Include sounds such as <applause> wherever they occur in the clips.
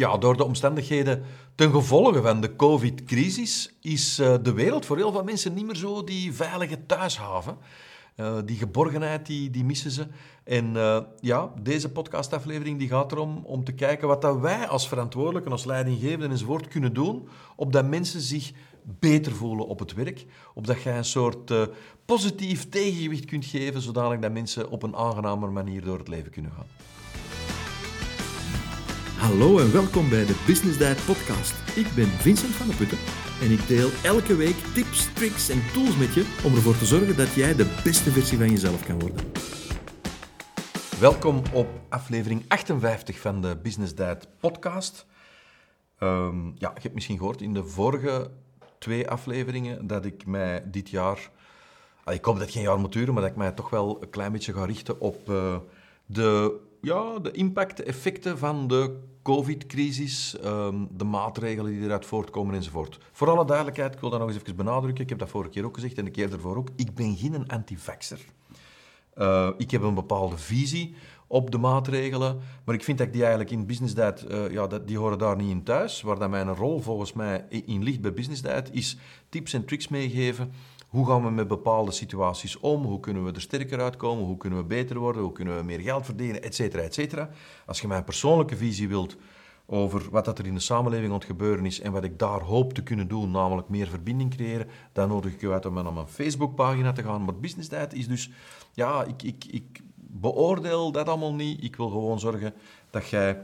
Ja, door de omstandigheden ten gevolge van de COVID-crisis is eh, de wereld voor heel veel mensen niet meer zo die veilige thuishaven. Uh, die geborgenheid, die, die missen ze. En uh, ja, deze podcastaflevering die gaat erom om te kijken wat dat wij als verantwoordelijken, als leidinggevenden enzovoort kunnen doen, opdat mensen zich beter voelen op het werk. Opdat jij een soort positief tegengewicht kunt geven, zodanig dat mensen op een aangenamer manier door het leven kunnen gaan. Hallo en welkom bij de Business Diet Podcast. Ik ben Vincent van der Putten en ik deel elke week tips, tricks en tools met je om ervoor te zorgen dat jij de beste versie van jezelf kan worden. Welkom op aflevering 58 van de Business Diet Podcast. Um, ja, je hebt misschien gehoord in de vorige twee afleveringen dat ik mij dit jaar. Ik hoop dat het geen jaar moet duren, maar dat ik mij toch wel een klein beetje ga richten op uh, de ja, de impact, effecten van de COVID-crisis, um, de maatregelen die eruit voortkomen enzovoort. Voor alle duidelijkheid, ik wil dat nog eens even benadrukken, ik heb dat vorige keer ook gezegd en de keer ervoor ook, ik ben geen antivaxer. Uh, ik heb een bepaalde visie op de maatregelen, maar ik vind dat ik die eigenlijk in Business Diet, uh, ja, die horen daar niet in thuis. Waar dat mijn rol volgens mij in ligt bij Business is tips en tricks meegeven hoe gaan we met bepaalde situaties om? Hoe kunnen we er sterker uitkomen? Hoe kunnen we beter worden? Hoe kunnen we meer geld verdienen? Etcetera, etcetera. Als je mijn persoonlijke visie wilt over wat dat er in de samenleving aan het gebeuren is en wat ik daar hoop te kunnen doen, namelijk meer verbinding creëren, dan nodig ik u uit om naar mijn Facebookpagina te gaan. Maar Business Diet is dus, ja, ik, ik, ik beoordeel dat allemaal niet. Ik wil gewoon zorgen dat jij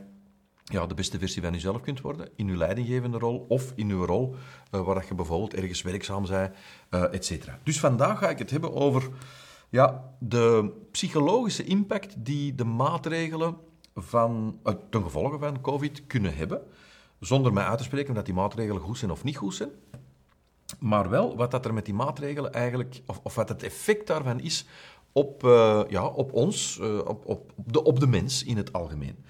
ja, de beste versie van jezelf kunt worden in je leidinggevende rol of in uw rol uh, waar je bijvoorbeeld ergens werkzaam bent, uh, et cetera. Dus vandaag ga ik het hebben over ja, de psychologische impact die de maatregelen van, uh, ten gevolge van COVID kunnen hebben, zonder mij uit te spreken dat die maatregelen goed zijn of niet goed zijn. Maar wel wat dat er met die maatregelen eigenlijk, of, of wat het effect daarvan is op, uh, ja, op ons, op, op, de, op de mens in het algemeen.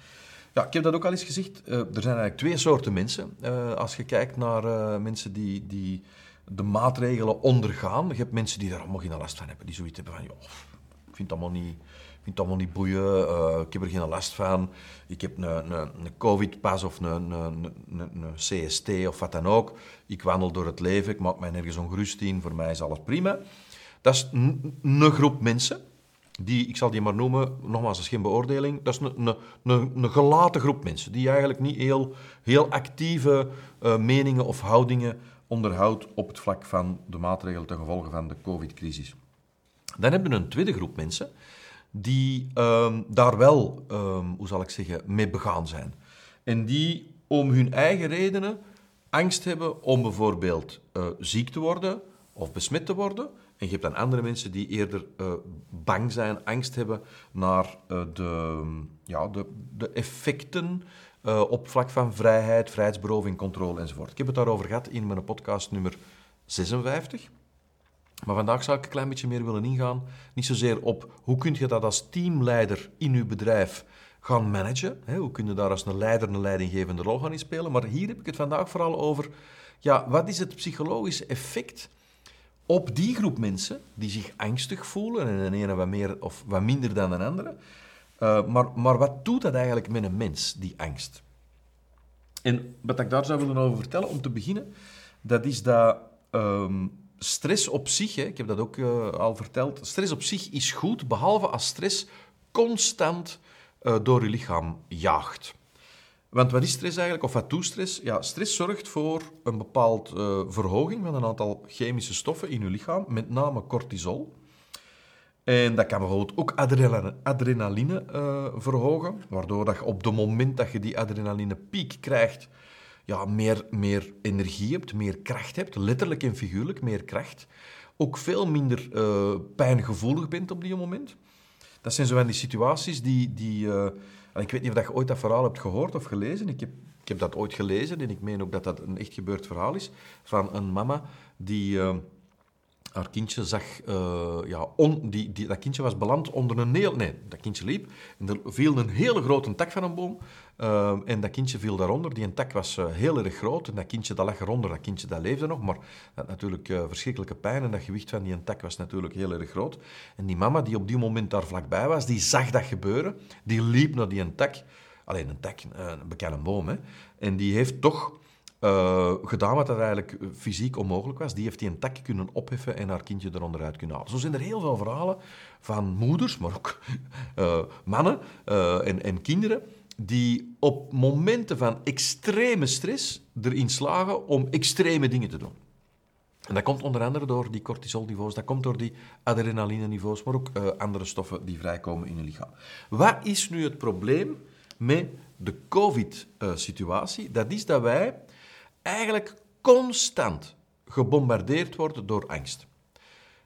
Ja, ik heb dat ook al eens gezegd. Uh, er zijn eigenlijk twee soorten mensen. Uh, als je kijkt naar uh, mensen die, die de maatregelen ondergaan, je hebt mensen die daar allemaal geen last van hebben. Die zoiets hebben van, ik vind het allemaal niet, vind het allemaal niet boeien, ik heb er geen last van. Ik heb een, een, een covid-pas of een, een, een, CST of wat dan ook. Ik wandel door het leven, ik maak mij nergens ongerust in, voor mij is alles prima. Dat is een groep mensen die, ik zal die maar noemen, nogmaals, dat is geen beoordeling, dat is een, een, een gelaten groep mensen, die eigenlijk niet heel, heel actieve uh, meningen of houdingen onderhoudt op het vlak van de maatregelen ten gevolge van de covid-crisis. Dan hebben we een tweede groep mensen die um, daar wel, um, hoe zal ik zeggen, mee begaan zijn. En die om hun eigen redenen angst hebben om bijvoorbeeld uh, ziek te worden of besmet te worden, en je hebt dan andere mensen die eerder uh, bang zijn, angst hebben naar uh, de, ja, de, de effecten uh, op vlak van vrijheid, vrijheidsberoving, controle enzovoort. Ik heb het daarover gehad in mijn podcast nummer 56. Maar vandaag zou ik een klein beetje meer willen ingaan. Niet zozeer op hoe kun je dat als teamleider in je bedrijf gaan managen. Hè? Hoe kun je daar als een leider een leidinggevende rol gaan inspelen. Maar hier heb ik het vandaag vooral over... Ja, wat is het psychologische effect op die groep mensen die zich angstig voelen, en de ene wat meer of wat minder dan de andere. Uh, maar, maar wat doet dat eigenlijk met een mens, die angst? En wat ik daar zou willen over vertellen, om te beginnen, dat is dat um, stress op zich, hè, ik heb dat ook uh, al verteld, stress op zich is goed, behalve als stress constant uh, door je lichaam jaagt. Want wat is stress eigenlijk, of wat doet stress? Ja, stress zorgt voor een bepaald uh, verhoging van een aantal chemische stoffen in je lichaam, met name cortisol. En dat kan bijvoorbeeld ook adrenaline, adrenaline uh, verhogen, waardoor dat je op het moment dat je die adrenalinepiek krijgt, ja, meer, meer energie hebt, meer kracht hebt, letterlijk en figuurlijk meer kracht. Ook veel minder uh, pijngevoelig bent op die moment. Dat zijn zo van die situaties die, die ik weet niet of je ooit dat verhaal hebt gehoord of gelezen. Ik heb, ik heb dat ooit gelezen en ik meen ook dat dat een echt gebeurd verhaal is. Van een mama die uh, haar kindje zag... Uh, ja, die, die, dat kindje was beland onder een heel... Nee, dat kindje liep en er viel een hele grote tak van een boom. Uh, en dat kindje viel daaronder. Die tak was heel erg groot en dat kindje dat lag eronder. Dat kindje dat leefde nog, maar had natuurlijk verschrikkelijke pijn. En dat gewicht van die tak was natuurlijk heel erg groot. En die mama die op die moment daar vlakbij was, die zag dat gebeuren. Die liep naar die tak alleen een tak, een bekende boom. Hè. En die heeft toch uh, gedaan wat dat eigenlijk fysiek onmogelijk was. Die heeft die een tak kunnen opheffen en haar kindje eronder uit kunnen halen. Zo zijn er heel veel verhalen van moeders, maar ook uh, <laughs> mannen uh, en, en kinderen die op momenten van extreme stress erin slagen om extreme dingen te doen. En dat komt onder andere door die cortisolniveaus, dat komt door die adrenaline-niveaus, maar ook andere stoffen die vrijkomen in je lichaam. Wat is nu het probleem met de COVID-situatie? Dat is dat wij eigenlijk constant gebombardeerd worden door angst.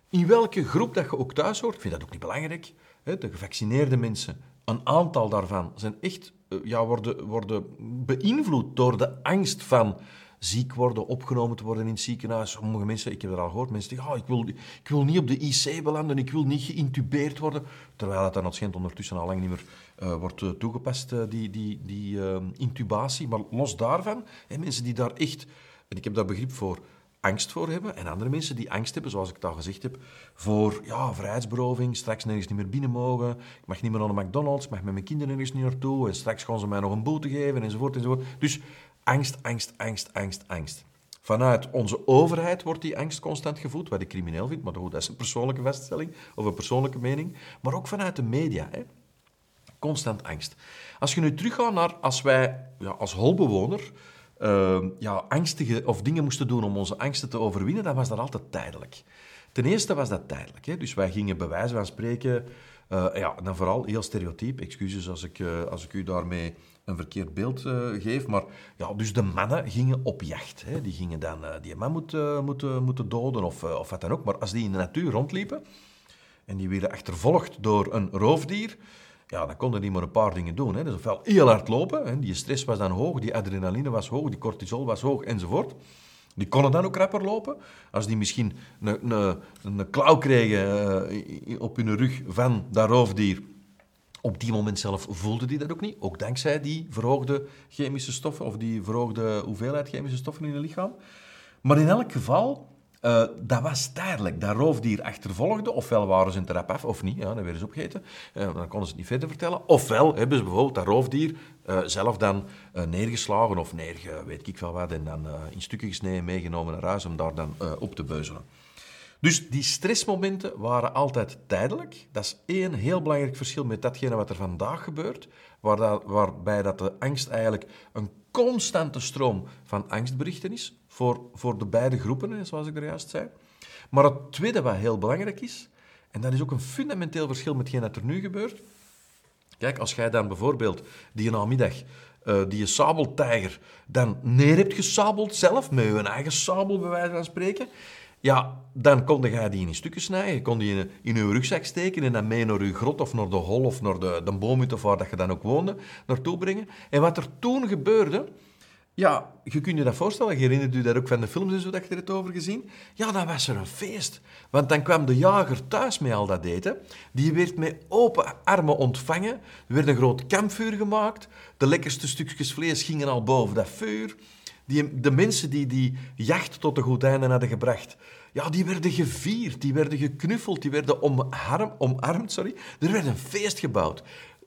In welke groep dat je ook thuis hoort, vind dat ook niet belangrijk. De gevaccineerde mensen, een aantal daarvan zijn echt, eh, ja, worden, worden beïnvloed door de angst van ziek worden, opgenomen te worden in het ziekenhuis. Sommige mensen, ik heb dat al gehoord, mensen zeggen, oh, ik, wil, ik wil niet op de IC belanden, ik wil niet geïntubeerd worden. Terwijl dat dan het ondertussen al lang niet meer uh, wordt uh, toegepast, uh, die, die, die intubatie. Maar los daarvan, mensen die daar echt, en ik heb daar begrip voor, angst voor hebben. En andere mensen die angst hebben, zoals ik het al gezegd heb, voor ja, vrijheidsberoving, straks nergens niet meer binnen mogen, ik mag niet meer naar de McDonald's, ik mag met mijn kinderen nergens niet naartoe, en straks gaan ze mij nog een boete geven, enzovoort, enzovoort. Dus angst, angst, angst, angst, angst. Vanuit onze overheid wordt die angst constant gevoed, wat ik crimineel vind, maar dat is een persoonlijke vaststelling of een persoonlijke mening. Maar ook vanuit de media. Hè. Constant angst. Als je nu teruggaat naar als wij ja, als holbewoner uh, ja, angstige of dingen moesten doen om onze angsten te overwinnen, dan was dat altijd tijdelijk. Ten eerste was dat tijdelijk. Hè. Dus wij gingen bij wijze van spreken, uh, ja, dan vooral heel stereotyp, excuses als ik, uh, als ik u daarmee een verkeerd beeld uh, geef. Maar ja, dus de mannen gingen op jacht. Hè. Die gingen dan uh, die man moeten, moeten, moeten doden of, of wat dan ook. Maar als die in de natuur rondliepen en die werden achtervolgd door een roofdier, ja, dan konden die maar een paar dingen doen. Hè. Dus ofwel heel hard lopen, hè. die stress was dan hoog, die adrenaline was hoog, die cortisol was hoog enzovoort. Die konden dan ook rapper lopen. Als die misschien een, een, een klauw kregen op hun rug van dat roofdier, op die moment zelf voelde hij dat ook niet, ook dankzij die verhoogde chemische stoffen of die verhoogde hoeveelheid chemische stoffen in het lichaam. Maar in elk geval, uh, dat was tijdelijk. Dat roofdier achtervolgde, ofwel waren ze een trap af, of niet, ja, dan werden ze opgegeten. Uh, dan konden ze het niet verder vertellen. Ofwel hebben ze bijvoorbeeld dat roofdier uh, zelf dan neergeslagen of neerge, weet ik veel wat, en dan in stukken gesneden, meegenomen naar huis om daar dan op te beuzelen. Dus die stressmomenten waren altijd tijdelijk. Dat is één heel belangrijk verschil met datgene wat er vandaag gebeurt, waar dat, waarbij dat de angst eigenlijk een constante stroom van angstberichten is, voor, voor de beide groepen, zoals ik er juist zei. Maar het tweede wat heel belangrijk is, en dat is ook een fundamenteel verschil met hetgeen dat er nu gebeurt. Kijk, als jij dan bijvoorbeeld die namiddag uh, die sabeltijger dan neer hebt gesabeld zelf, met je eigen sabel bij wijze van spreken, ja, dan kon je die in stukken snijden. Je kon die in, in je rugzak steken en dan mee naar je grot of naar de hol of naar de, de boomhut of waar dat je dan ook woonde, naartoe brengen. En wat er toen gebeurde, ja, je kunt je dat voorstellen, je herinnert u dat ook van de films en zo dat je er het over gezien. Ja, dan was er een feest. Want dan kwam de jager thuis met al dat eten. Die werd met open armen ontvangen. Er werd een groot kampvuur gemaakt. De lekkerste stukjes vlees gingen al boven dat vuur. Die, de mensen die die jacht tot een goed einde hadden gebracht, ja, die werden gevierd, die werden geknuffeld, die werden omarm, omarmd. Sorry. Er werd een feest gebouwd.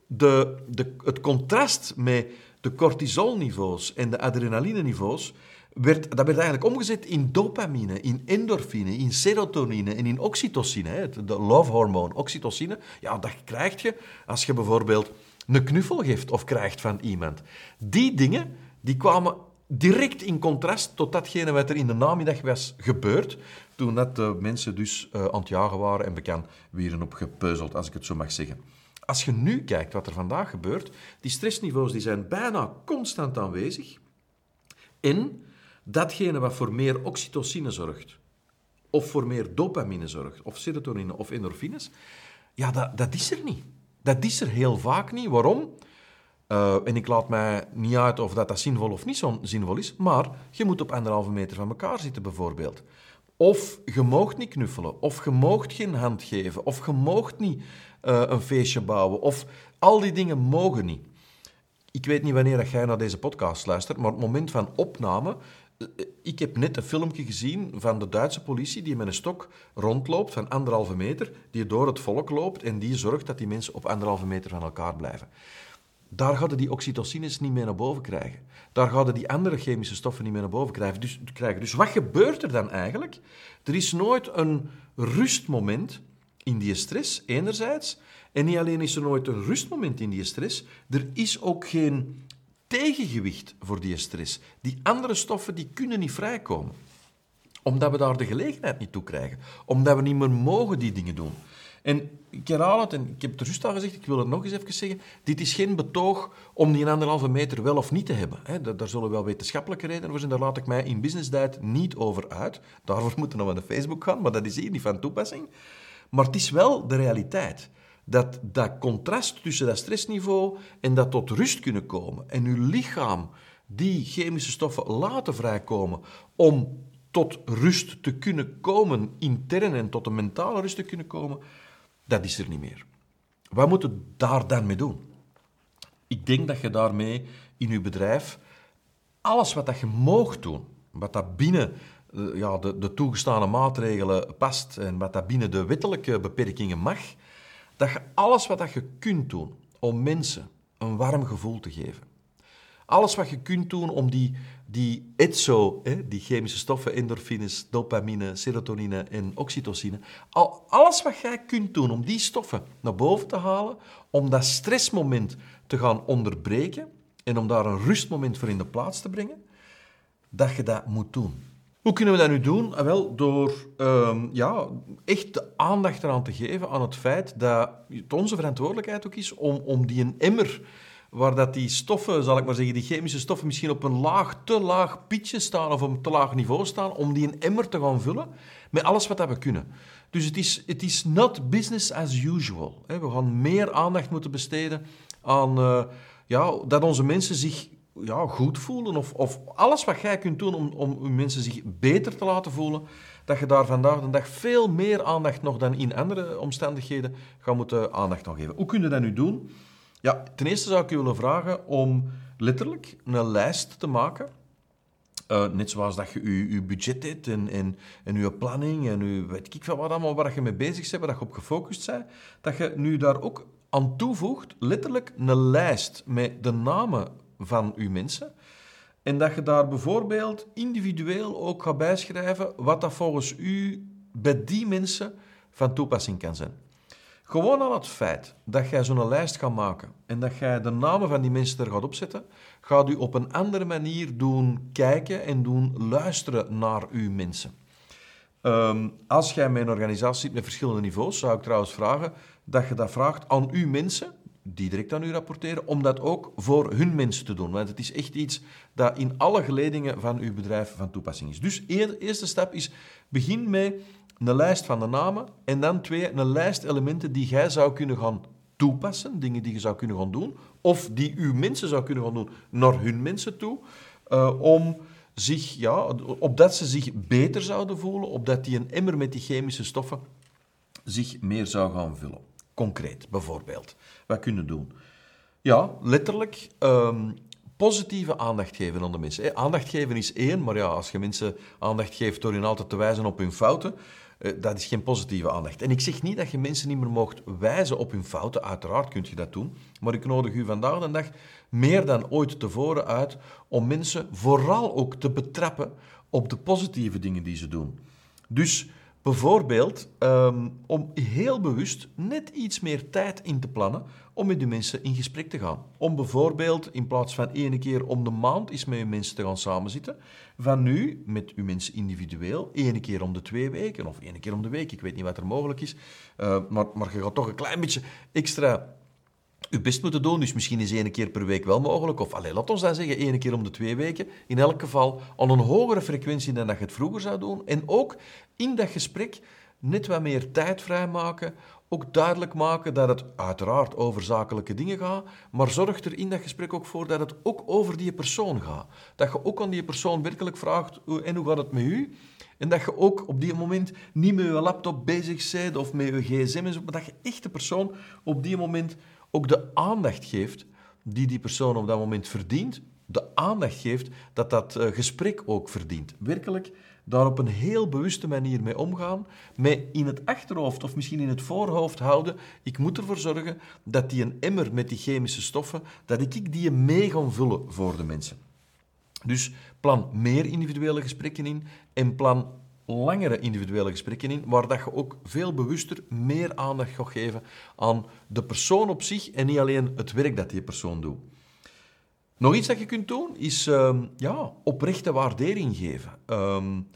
De, de, het contrast met de cortisolniveaus en de adrenaline-niveaus, werd, dat werd eigenlijk omgezet in dopamine, in endorfine, in serotonine en in oxytocine. Hè, de love-hormoon, oxytocine. Ja, dat krijg je als je bijvoorbeeld een knuffel geeft of krijgt van iemand. Die dingen die kwamen direct in contrast tot datgene wat er in de namiddag was gebeurd, toen dat de mensen dus uh, aan het jagen waren en bekend weer op gepeuzeld, als ik het zo mag zeggen. Als je nu kijkt wat er vandaag gebeurt, die stressniveaus die zijn bijna constant aanwezig. En datgene wat voor meer oxytocine zorgt, of voor meer dopamine zorgt, of serotonine of endorfines, ja, dat, dat is er niet. Dat is er heel vaak niet. Waarom? Uh, en ik laat mij niet uit of dat, dat zinvol of niet zo zinvol is, maar je moet op anderhalve meter van elkaar zitten bijvoorbeeld. Of je moogt niet knuffelen, of je moogt geen hand geven, of je moogt niet uh, een feestje bouwen, of al die dingen mogen niet. Ik weet niet wanneer jij naar deze podcast luistert, maar op het moment van opname eh, ik heb net een filmpje gezien van de Duitse politie die met een stok rondloopt van anderhalve meter, die door het volk loopt en die zorgt dat die mensen op anderhalve meter van elkaar blijven daar gaan die oxytocines niet meer naar boven krijgen. Daar gaan die andere chemische stoffen niet meer naar boven krijgen. Dus, krijgen. dus wat gebeurt er dan eigenlijk? Er is nooit een rustmoment in die stress, enerzijds. En niet alleen is er nooit een rustmoment in die stress, er is ook geen tegengewicht voor die stress. Die andere stoffen die kunnen niet vrijkomen. Omdat we daar de gelegenheid niet toe krijgen. Omdat we niet meer mogen die dingen doen. En ik herhaal het, en ik heb het er juist al gezegd, ik wil het nog eens even zeggen. Dit is geen betoog om die anderhalve meter wel of niet te hebben. Daar zullen wel wetenschappelijke redenen voor zijn. Daar laat ik mij in Business Diet niet over uit. Daarvoor moeten we naar de Facebook gaan, maar dat is hier niet van toepassing. Maar het is wel de realiteit. Dat dat contrast tussen dat stressniveau en dat tot rust kunnen komen en uw lichaam die chemische stoffen laten vrijkomen om tot rust te kunnen komen, intern en tot een mentale rust te kunnen komen, dat is er niet meer. Wat moet je daar dan mee doen? Ik denk dat je daarmee in je bedrijf alles wat dat je moogt doen, wat dat binnen eh, ja, de, de toegestane maatregelen past en wat dat binnen de wettelijke beperkingen mag, dat je alles wat dat je kunt doen om mensen een warm gevoel te geven. Alles wat je kunt doen om die, die etso, hè, die chemische stoffen, endorfines, dopamine, serotonine en oxytocine, al, alles wat jij kunt doen om die stoffen naar boven te halen, om dat stressmoment te gaan onderbreken en om daar een rustmoment voor in de plaats te brengen, dat je dat moet doen. Hoe kunnen we dat nu doen? Ah, wel, door um, ja, echt de aandacht eraan te geven aan het feit dat het onze verantwoordelijkheid ook is om, om die een emmer waar dat die stoffen, zal ik maar zeggen, die chemische stoffen misschien op een laag, te laag pitje staan of op een te laag niveau staan, om die een emmer te gaan vullen met alles wat dat we kunnen. Dus het is, het is not business as usual. We gaan meer aandacht moeten besteden aan uh, ja, dat onze mensen zich ja, goed voelen of, of alles wat jij kunt doen om, om mensen zich beter te laten voelen, dat je daar vandaag de dag veel meer aandacht nog dan in andere omstandigheden gaat moeten aandacht aan geven. Hoe kun je dat nu doen? Ja, ten eerste zou ik je willen vragen om letterlijk een lijst te maken. Uh, net zoals dat je je, budget hebt en, en, en je planning en je, weet ik veel wat allemaal waar je mee bezig bent, waar je op gefocust bent, dat je nu daar ook aan toevoegt, letterlijk een lijst met de namen van uw mensen. En dat je daar bijvoorbeeld individueel ook gaat bijschrijven wat dat volgens u bij die mensen van toepassing kan zijn. Gewoon al het feit dat jij zo'n lijst gaat maken en dat jij de namen van die mensen er gaat opzetten, gaat u op een andere manier doen kijken en doen luisteren naar uw mensen. Um, als jij met een organisatie zit met verschillende niveaus, zou ik trouwens vragen dat je dat vraagt aan uw mensen, die direct aan u rapporteren, om dat ook voor hun mensen te doen. Want het is echt iets dat in alle geledingen van uw bedrijf van toepassing is. Dus de eerste stap is, begin met een lijst van de namen en dan twee, een lijst elementen die jij zou kunnen gaan toepassen, dingen die je zou kunnen gaan doen, of die uw mensen zou kunnen gaan doen naar hun mensen toe, uh, om zich, ja, opdat ze zich beter zouden voelen, opdat die een emmer met die chemische stoffen zich meer zou gaan vullen. Concreet, bijvoorbeeld. Wat kunnen doen? Ja, letterlijk um, positieve aandacht geven aan de mensen. Aandacht geven is één, maar ja, als je mensen aandacht geeft door hen altijd te wijzen op hun fouten, dat is geen positieve aandacht. En ik zeg niet dat je mensen niet meer mocht wijzen op hun fouten, uiteraard kun je dat doen, maar ik nodig u vandaag de dag meer dan ooit tevoren uit om mensen vooral ook te betrappen op de positieve dingen die ze doen. Dus Bijvoorbeeld um, om heel bewust net iets meer tijd in te plannen om met de mensen in gesprek te gaan. Om bijvoorbeeld in plaats van één keer om de maand eens met je mensen te gaan samenzitten, van nu met uw mensen individueel één keer om de twee weken of één keer om de week. Ik weet niet wat er mogelijk is, uh, maar, maar je gaat toch een klein beetje extra je best moeten doen. Dus misschien is één keer per week wel mogelijk. Of allez, laat ons dan zeggen, één keer om de twee weken. In elk geval aan een hogere frequentie dan dat je het vroeger zou doen. En ook in dat gesprek net wat meer tijd vrijmaken. Ook duidelijk maken dat het uiteraard over zakelijke dingen gaat. Maar zorg er in dat gesprek ook voor dat het ook over die persoon gaat. Dat je ook aan die persoon werkelijk vraagt, en hoe gaat het met u? En dat je ook op die moment niet met je laptop bezig bent of met je gsm, maar dat je echt de persoon op die moment ook de aandacht geeft die die persoon op dat moment verdient, de aandacht geeft dat dat eh, gesprek ook verdient. Werkelijk daar op een heel bewuste manier mee omgaan, met in het achterhoofd of misschien in het voorhoofd houden, ik moet ervoor zorgen dat die een emmer met die chemische stoffen, dat ik die mee ga vullen voor de mensen. Dus plan meer individuele gesprekken in en plan langere individuele gesprekken in, waar dat je ook veel bewuster meer aandacht gaat geven aan de persoon op zich en niet alleen het werk dat die persoon doet. Nog iets dat je kunt doen, is um, ja, oprechte waardering geven. Um,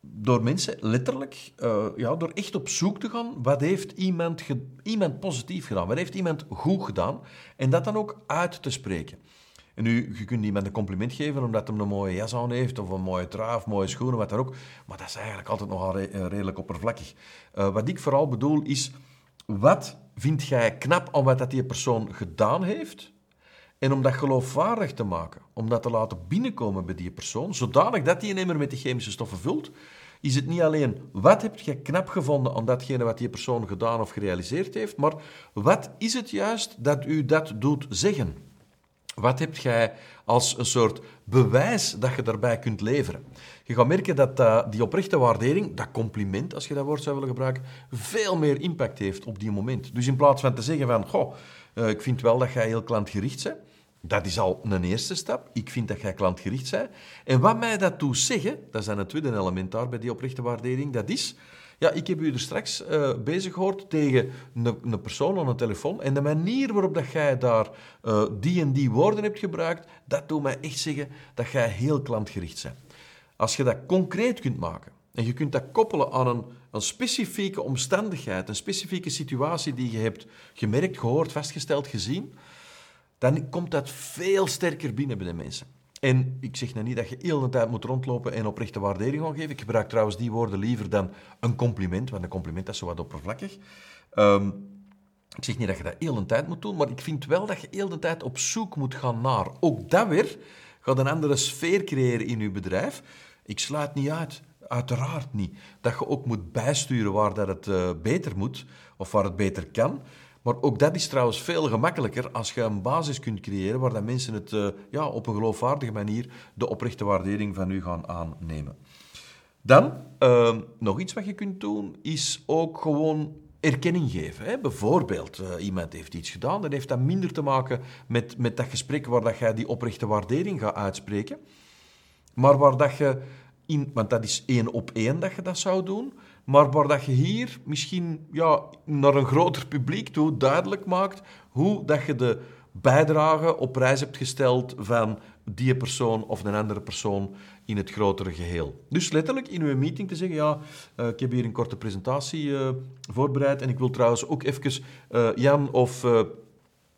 door mensen letterlijk, uh, ja, door echt op zoek te gaan, wat heeft iemand, iemand positief gedaan? Wat heeft iemand goed gedaan? En dat dan ook uit te spreken. En nu, je kunt iemand een compliment geven omdat hij een mooie jas aan heeft, of een mooie trui, of mooie schoenen, wat dan ook. Maar dat is eigenlijk altijd nogal re redelijk oppervlakkig. Uh, wat ik vooral bedoel is, wat vind jij knap aan wat dat die persoon gedaan heeft? En om dat geloofwaardig te maken, om dat te laten binnenkomen bij die persoon, zodanig dat die een emmer met die chemische stoffen vult, is het niet alleen wat heb je knap gevonden aan datgene wat die persoon gedaan of gerealiseerd heeft, maar wat is het juist dat u dat doet zeggen? Wat heb jij als een soort bewijs dat je daarbij kunt leveren? Je gaat merken dat uh, die oprechte waardering, dat compliment, als je dat woord zou willen gebruiken, veel meer impact heeft op die moment. Dus in plaats van te zeggen van, goh, uh, ik vind wel dat jij heel klantgericht bent, dat is al een eerste stap. Ik vind dat jij klantgericht bent. En wat mij dat doet zeggen, dat is dan het tweede element daar bij die oprechte waardering, dat is... Ja, ik heb u er straks uh, bezig gehoord tegen een, persoon aan een telefoon. En de manier waarop dat jij daar uh, die en die woorden hebt gebruikt, dat doet mij echt zeggen dat jij heel klantgericht bent. Als je dat concreet kunt maken en je kunt dat koppelen aan een, een specifieke omstandigheid, een specifieke situatie die je hebt gemerkt, gehoord, vastgesteld, gezien, dan komt dat veel sterker binnen bij de mensen. En ik zeg nou niet dat je heel de tijd moet rondlopen en oprechte waardering gaan geven. Ik gebruik trouwens die woorden liever dan een compliment, want een compliment is zo wat oppervlakkig. Um, ik zeg niet dat je dat heel de tijd moet doen, maar ik vind wel dat je heel de tijd op zoek moet gaan naar. Ook dat weer gaat een andere sfeer creëren in je bedrijf. Ik sluit niet uit, uiteraard niet, dat je ook moet bijsturen waar dat het uh, beter moet of waar het beter kan. Maar ook dat is trouwens veel gemakkelijker als je een basis kunt creëren waar dat mensen het uh, ja, op een geloofwaardige manier de oprechte waardering van u gaan aannemen. Dan, uh, nog iets wat je kunt doen, is ook gewoon erkenning geven. Hè? Bijvoorbeeld, uh, iemand heeft iets gedaan, dan heeft dat minder te maken met, met dat gesprek waar dat jij die oprechte waardering gaat uitspreken, maar waar dat je, in, want dat is één op één dat je dat zou doen, maar waar dat je hier misschien ja, naar een groter publiek toe duidelijk maakt hoe dat je de bijdrage op prijs hebt gesteld van die persoon of een andere persoon in het grotere geheel. Dus letterlijk in uw meeting te zeggen, ja, uh, ik heb hier een korte presentatie uh, voorbereid en ik wil trouwens ook even uh, Jan of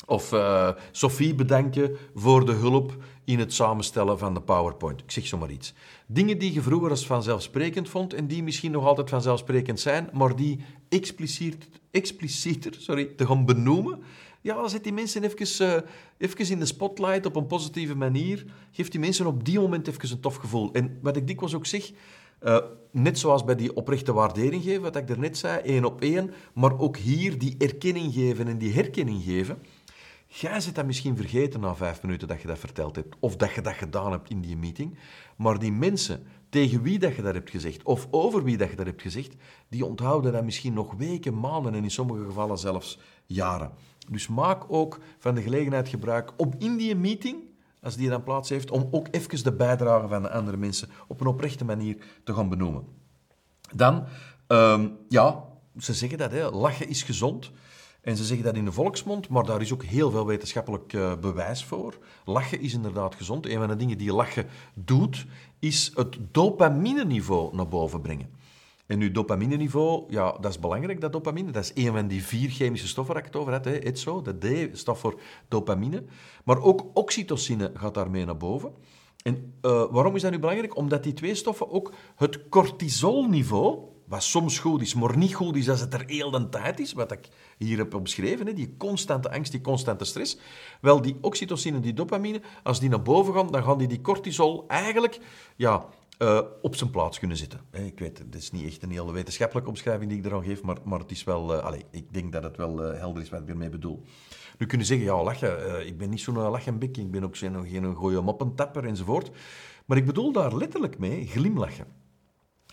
of uh, Sophie bedanken voor de hulp in het samenstellen van de PowerPoint. Ik zeg zomaar iets. Dingen die je vroeger als vanzelfsprekend vond en die misschien nog altijd vanzelfsprekend zijn, maar die expliciet, explicieter sorry, te gaan benoemen. Ja, zet die mensen even, uh, even in de spotlight op een positieve manier. Geef die mensen op die moment even een tof gevoel. En wat ik dikwijls ook zeg, uh, net zoals bij die oprechte waardering geven, wat ik daarnet zei, één op één, maar ook hier die erkenning geven en die herkenning geven. Jij zit dat misschien vergeten na vijf minuten dat je dat verteld hebt, of dat je dat gedaan hebt in die meeting. Maar die mensen tegen wie dat je dat hebt gezegd, of over wie dat je dat hebt gezegd, die onthouden dat misschien nog weken, maanden en in sommige gevallen zelfs jaren. Dus maak ook van de gelegenheid gebruik om in die meeting, als die dan plaats heeft, om ook even de bijdrage van de andere mensen op een oprechte manier te gaan benoemen. Dan, um, ja, ze zeggen dat, hè, lachen is gezond. En ze zeggen dat in de volksmond, maar daar is ook heel veel wetenschappelijk uh, bewijs voor. Lachen is inderdaad gezond. Een van de dingen die lachen doet, is het dopamine-niveau naar boven brengen. En nu dopamine-niveau, ja, dat is belangrijk, dat dopamine. Dat is een van die vier chemische stoffen waar ik het over had. Zo, de D staat voor dopamine. Maar ook oxytocine gaat daarmee naar boven. En uh, waarom is dat nu belangrijk? Omdat die twee stoffen ook het cortisolniveau wat soms goed is, maar niet goed is als het er heel de tijd is, wat ik hier heb omschreven, hè, die constante angst, die constante stress. Wel, die oxytocine, die dopamine, als die naar boven gaan, dan gaan die die cortisol eigenlijk ja, uh, op zijn plaats kunnen zitten. Ik weet, het is niet echt een hele wetenschappelijke omschrijving die ik er aan geef, maar, maar het is wel, uh, allez, ik denk dat het wel uh, helder is wat ik ermee bedoel. Nu kunnen zeggen, ja, lachen, ik ben niet zo'n lachenbik, ik ben ook geen, geen goede moppentapper enzovoort. Maar ik bedoel daar letterlijk mee glimlachen.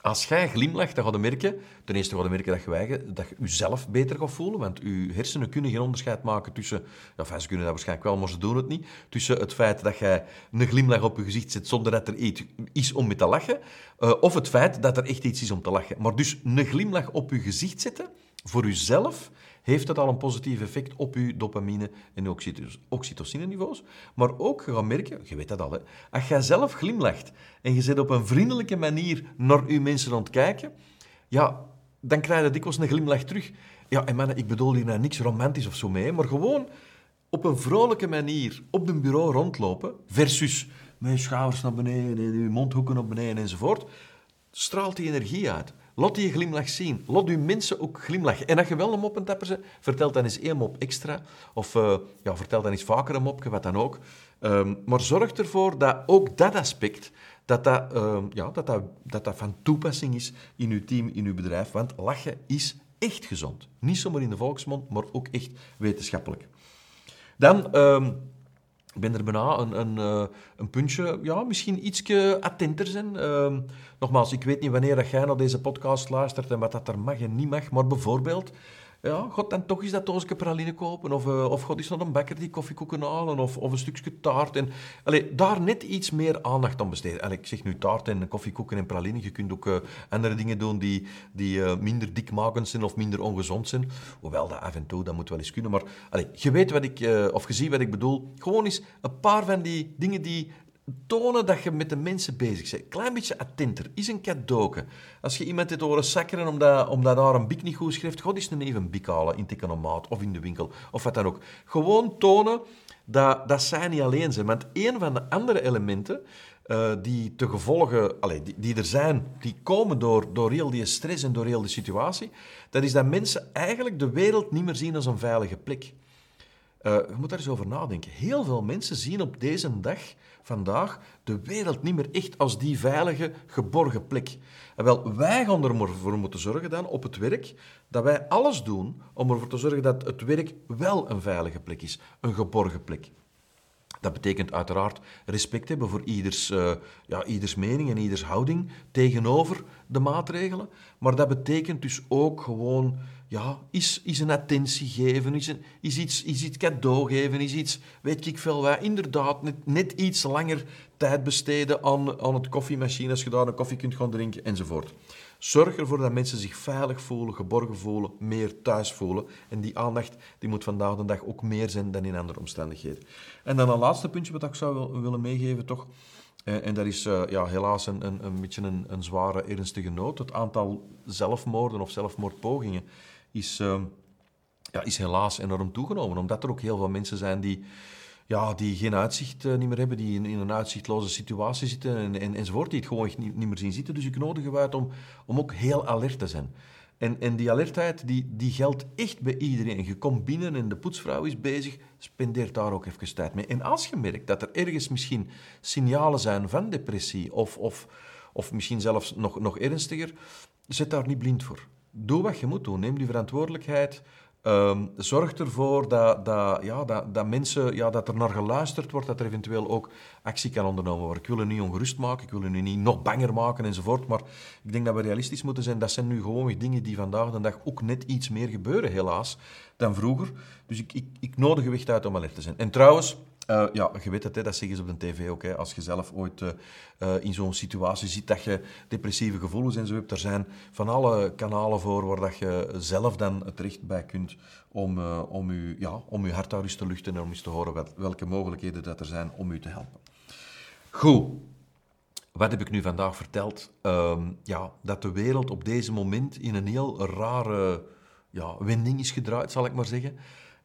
Als jij glimlacht, dan ga je merken, ten eerste ga je merken dat je, dat je jezelf beter gaat voelen, want je hersenen kunnen geen onderscheid maken tussen, ja, ze kunnen dat waarschijnlijk wel, maar ze doen het niet, tussen het feit dat jij een glimlach op je gezicht zet zonder dat er iets is om mee te lachen, uh, of het feit dat er echt iets is om te lachen. Maar dus een glimlach op je gezicht zetten, voor jezelf, heeft dat al een positief effect op je dopamine en oxytocine-niveaus. Maar ook, je gaat merken, je weet dat al, hè, als jij zelf glimlacht en je zit op een vriendelijke manier naar je mensen het kijken, ja, dan krijg je dikwijls een glimlach terug. Ja, en mannen, ik bedoel hier nou niks romantisch of zo mee, maar gewoon op een vrolijke manier op een bureau rondlopen, versus je schouders naar beneden en je mondhoeken naar beneden enzovoort, straalt die energie uit. Laat die glimlach zien. Laat uw mensen ook glimlachen. En als je wel een moppentapper bent, vertel dan eens één mop extra. Of uh, ja, vertel dan eens vaker een mopje, wat dan ook. Um, maar zorg ervoor dat ook dat aspect, dat dat, um, ja, dat, dat, dat dat van toepassing is in uw team, in uw bedrijf. Want lachen is echt gezond. Niet zomaar in de volksmond, maar ook echt wetenschappelijk. Dan... Um, ik ben er bijna een, een, eh, een puntje, ja, misschien ietsje attenter zijn. Uh, nogmaals, ik weet niet wanneer dat jij naar deze podcast luistert en wat dat er mag en niet mag, maar bijvoorbeeld ja, god dan toch eens dat doosje praline kopen. Of, uh, of god eens naar een bakker die koffiekoeken halen. Of, of een stukje taart. En, allee, daar net iets meer aandacht aan besteden. Allee, ik zeg nu taart en koffiekoeken en praline. Je kunt ook uh, andere dingen doen die, die uh, minder dikmakend zijn of minder ongezond zijn. Hoewel dat af en toe, dat moet wel eens kunnen. Maar allee, je weet wat ik, of je ziet wat ik bedoel. Gewoon eens een paar van die dingen die tonen dat je met de mensen bezig bent. Klein beetje attenter. Is een cadeauke. Als je iemand het horen sakkeren omdat, omdat daar een bik niet goed schrijft, god eens een even bik halen in het economaat of in de winkel of wat dan ook. Gewoon tonen dat, dat zij niet alleen zijn. Want een van de andere elementen uh, die te gevolgen, die, die, er zijn, die komen door, door heel die stress en door heel die situatie, dat is dat mensen eigenlijk de wereld niet meer zien als een veilige plek. Uh, je moet daar eens over nadenken. Heel veel mensen zien op deze dag vandaag de wereld niet meer echt als die veilige, geborgen plek. En wel, wij gaan ervoor moeten zorgen dan op het werk dat wij alles doen om ervoor te zorgen dat het werk wel een veilige plek is, een geborgen plek. Dat betekent uiteraard respect hebben voor ieders, uh, ja, ieders mening en ieders houding tegenover de maatregelen. Maar dat betekent dus ook gewoon ja, is, is een attentie geven, is, een, is, iets, is iets cadeau geven, is iets, weet ik veel wat, inderdaad, net, net iets langer tijd besteden aan, aan het koffiemachine als je daar een koffie kunt gaan drinken, enzovoort. Zorg ervoor dat mensen zich veilig voelen, geborgen voelen, meer thuis voelen. En die aandacht die moet vandaag de dag ook meer zijn dan in andere omstandigheden. En dan een laatste puntje wat ik zou willen meegeven, toch. Eh, en dat is uh, ja, helaas een, een, een beetje een, een zware, ernstige nood. Het aantal zelfmoorden of zelfmoordpogingen is, uh, ja, is helaas enorm toegenomen. Omdat er ook heel veel mensen zijn die, ja, die geen uitzicht uh, niet meer hebben, die in, een uitzichtloze situatie zitten en, en, enzovoort, die het gewoon niet, meer zien zitten. Dus ik nodig je uit om, om ook heel alert te zijn. En, en die alertheid, die, die geldt echt bij iedereen. Je komt binnen en de poetsvrouw is bezig, spendeert daar ook even tijd mee. En als je merkt dat er ergens misschien signalen zijn van depressie, of, of, of misschien zelfs nog, nog ernstiger, zet daar niet blind voor doe wat je moet doen. Neem die verantwoordelijkheid. Um, zorg ervoor dat, dat, ja, dat, dat mensen, ja, dat er naar geluisterd wordt, dat er eventueel ook actie kan ondernomen worden. Ik wil u niet ongerust maken, ik wil u niet nog banger maken enzovoort, maar ik denk dat we realistisch moeten zijn. Dat zijn nu gewoon dingen die vandaag de dag ook net iets meer gebeuren, helaas, dan vroeger. Dus ik, ik, ik nodig u echt uit om alert te zijn. En trouwens, uh, ja, je weet het, hè, dat zeggen ze op de tv ook. Hè. Als je zelf ooit uh, uh, in zo'n situatie ziet dat je depressieve gevoelens en hebt, er zijn van alle kanalen voor waar dat je zelf dan het recht bij kunt om, om, u, ja, om uw hart te luchten en om eens te horen welke mogelijkheden dat er zijn om u te helpen. Goed. Wat heb ik nu vandaag verteld? Ehm, ja, dat de wereld op deze moment in een heel rare ja, wending is gedraaid, zal ik maar zeggen.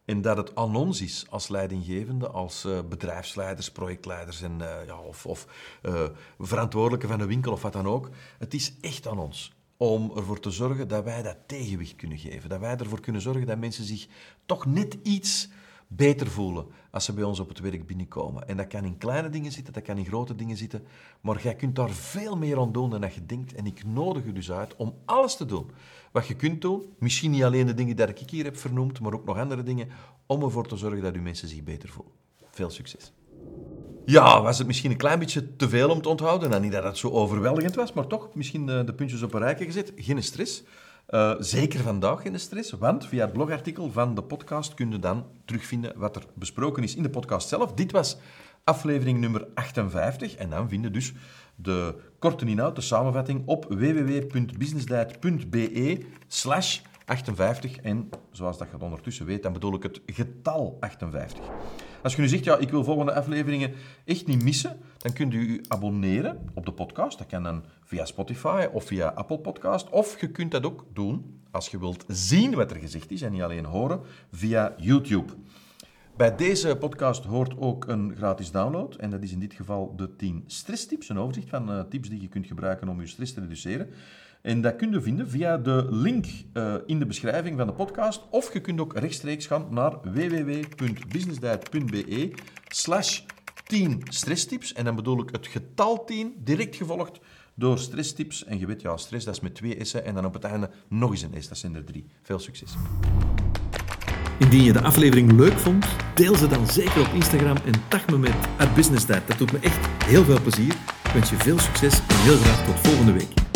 En dat het aan ons is als leidinggevende, als uh, bedrijfsleiders, projectleiders en, uh, ja, of, of uh, verantwoordelijken van een winkel of wat dan ook. Het is echt aan ons om ervoor te zorgen dat wij dat tegenwicht kunnen geven. Dat wij ervoor kunnen zorgen dat mensen zich toch net iets beter voelen als ze bij ons op het werk binnenkomen. En dat kan in kleine dingen zitten, dat kan in grote dingen zitten, maar jij kunt daar veel meer aan doen dan je denkt. En ik nodig je dus uit om alles te doen wat je kunt doen. Misschien niet alleen de dingen die ik hier heb vernoemd, maar ook nog andere dingen, om ervoor te zorgen dat je mensen zich beter voelen. Veel succes. Ja, was het misschien een klein beetje te veel om te onthouden. Nou, niet dat het zo overweldigend was, maar toch misschien de, de puntjes op een rijtje gezet. Geen stress. Uh, zeker vandaag geen stress, want via het blogartikel van de podcast kun je dan terugvinden wat er besproken is in de podcast zelf. Dit was aflevering nummer 58 en dan vinden dus de korte inhoud, de samenvatting, op www.businessdiet.be slash 58. En zoals dat je ondertussen weet, dan bedoel ik het getal 58. Als je nu zegt, ja, ik wil volgende afleveringen echt niet missen, dan kunt u u abonneren op de podcast. Dat kan dan via Spotify of via Apple Podcast. Of je kunt dat ook doen, als je wilt zien wat er gezegd is en niet alleen horen, via YouTube. Bij deze podcast hoort ook een gratis download. En dat is in dit geval de 10 stresstips. Een overzicht van uh, tips die je kunt gebruiken om je stress te reduceren. En dat kun je vinden via de link uh, in de beschrijving van de podcast. Of je kunt ook rechtstreeks gaan naar www.businessdiet.be slash 10 stresstips. En dan bedoel ik het getal 10, direct gevolgd door stresstips. En je weet, ja, stress dat is met twee S'en. En dan op het einde nog eens een S, dat zijn er drie. Veel succes. Indien je de aflevering leuk vond, deel ze dan zeker op Instagram en tag me met businessdiet. Dat doet me echt heel veel plezier. Ik wens je veel succes en heel graag tot volgende week.